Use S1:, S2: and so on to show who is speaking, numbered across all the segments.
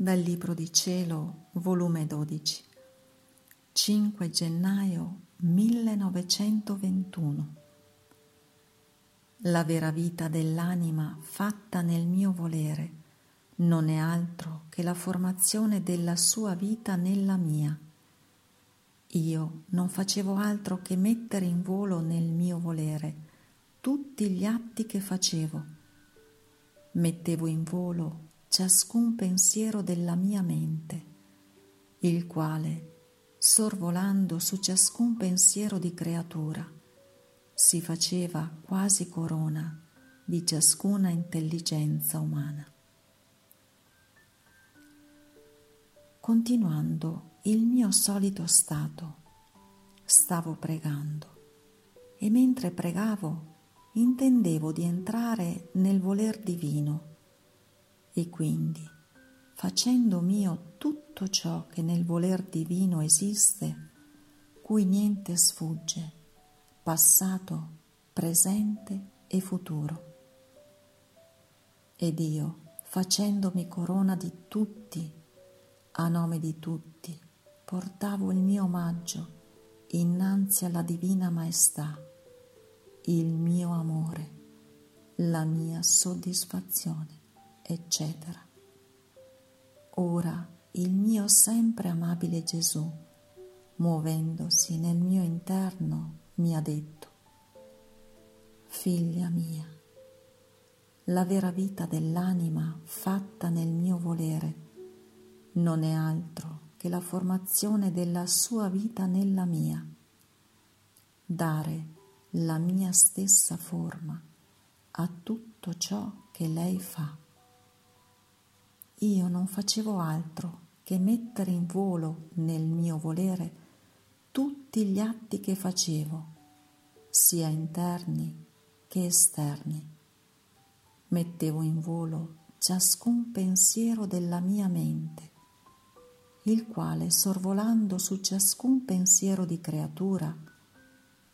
S1: Dal Libro di Cielo, volume 12, 5 gennaio 1921. La vera vita dell'anima fatta nel mio volere non è altro che la formazione della sua vita nella mia. Io non facevo altro che mettere in volo nel mio volere tutti gli atti che facevo. Mettevo in volo ciascun pensiero della mia mente, il quale, sorvolando su ciascun pensiero di creatura, si faceva quasi corona di ciascuna intelligenza umana. Continuando il mio solito stato, stavo pregando e mentre pregavo intendevo di entrare nel voler divino e quindi, facendo mio tutto ciò che nel voler divino esiste, cui niente sfugge, passato, presente e futuro. Ed io, facendomi corona di tutti, a nome di tutti, portavo il mio omaggio innanzi alla divina maestà, il mio amore, la mia soddisfazione eccetera. Ora il mio sempre amabile Gesù, muovendosi nel mio interno, mi ha detto, Figlia mia, la vera vita dell'anima fatta nel mio volere non è altro che la formazione della sua vita nella mia, dare la mia stessa forma a tutto ciò che lei fa io non facevo altro che mettere in volo nel mio volere tutti gli atti che facevo, sia interni che esterni. Mettevo in volo ciascun pensiero della mia mente, il quale sorvolando su ciascun pensiero di creatura,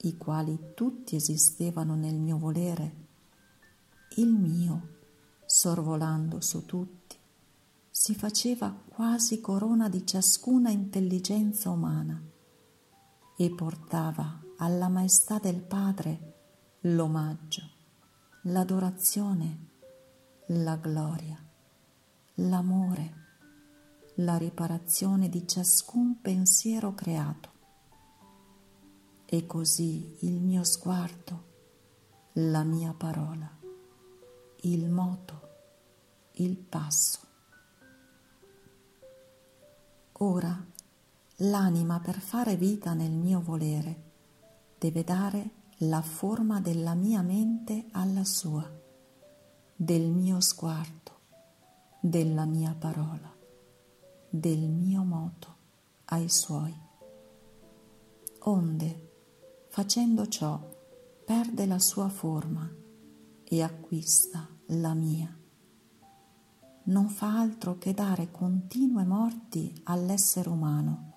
S1: i quali tutti esistevano nel mio volere, il mio, sorvolando su tutti, si faceva quasi corona di ciascuna intelligenza umana e portava alla maestà del Padre l'omaggio, l'adorazione, la gloria, l'amore, la riparazione di ciascun pensiero creato. E così il mio sguardo, la mia parola, il moto, il passo Ora l'anima per fare vita nel mio volere deve dare la forma della mia mente alla sua, del mio sguardo, della mia parola, del mio moto ai suoi. Onde, facendo ciò, perde la sua forma e acquista la mia non fa altro che dare continue morti all'essere umano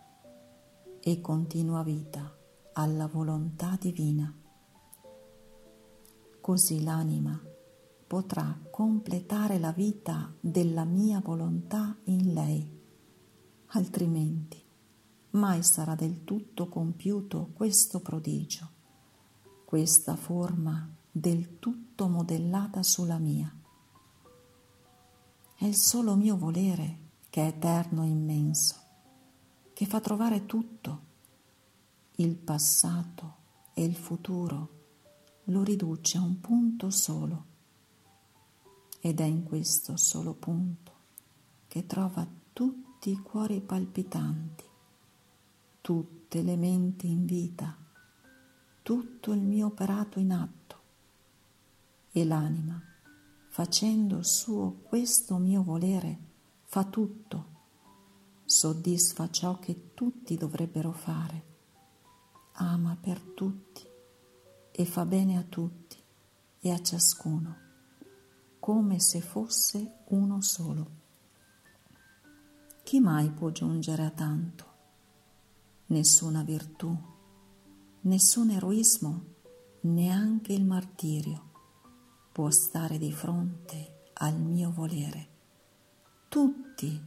S1: e continua vita alla volontà divina. Così l'anima potrà completare la vita della mia volontà in lei, altrimenti mai sarà del tutto compiuto questo prodigio, questa forma del tutto modellata sulla mia è il solo mio volere che è eterno e immenso, che fa trovare tutto, il passato e il futuro, lo riduce a un punto solo. Ed è in questo solo punto che trova tutti i cuori palpitanti, tutte le menti in vita, tutto il mio operato in atto e l'anima facendo suo questo mio volere, fa tutto, soddisfa ciò che tutti dovrebbero fare, ama per tutti e fa bene a tutti e a ciascuno, come se fosse uno solo. Chi mai può giungere a tanto? Nessuna virtù, nessun eroismo, neanche il martirio può stare di fronte al mio volere. Tutti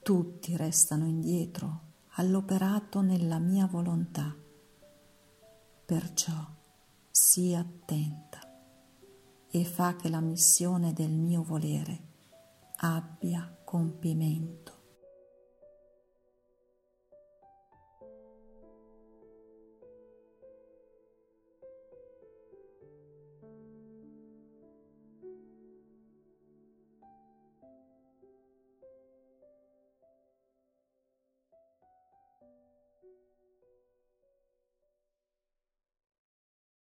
S1: tutti restano indietro all'operato nella mia volontà. Perciò sii attenta e fa che la missione del mio volere abbia compimento.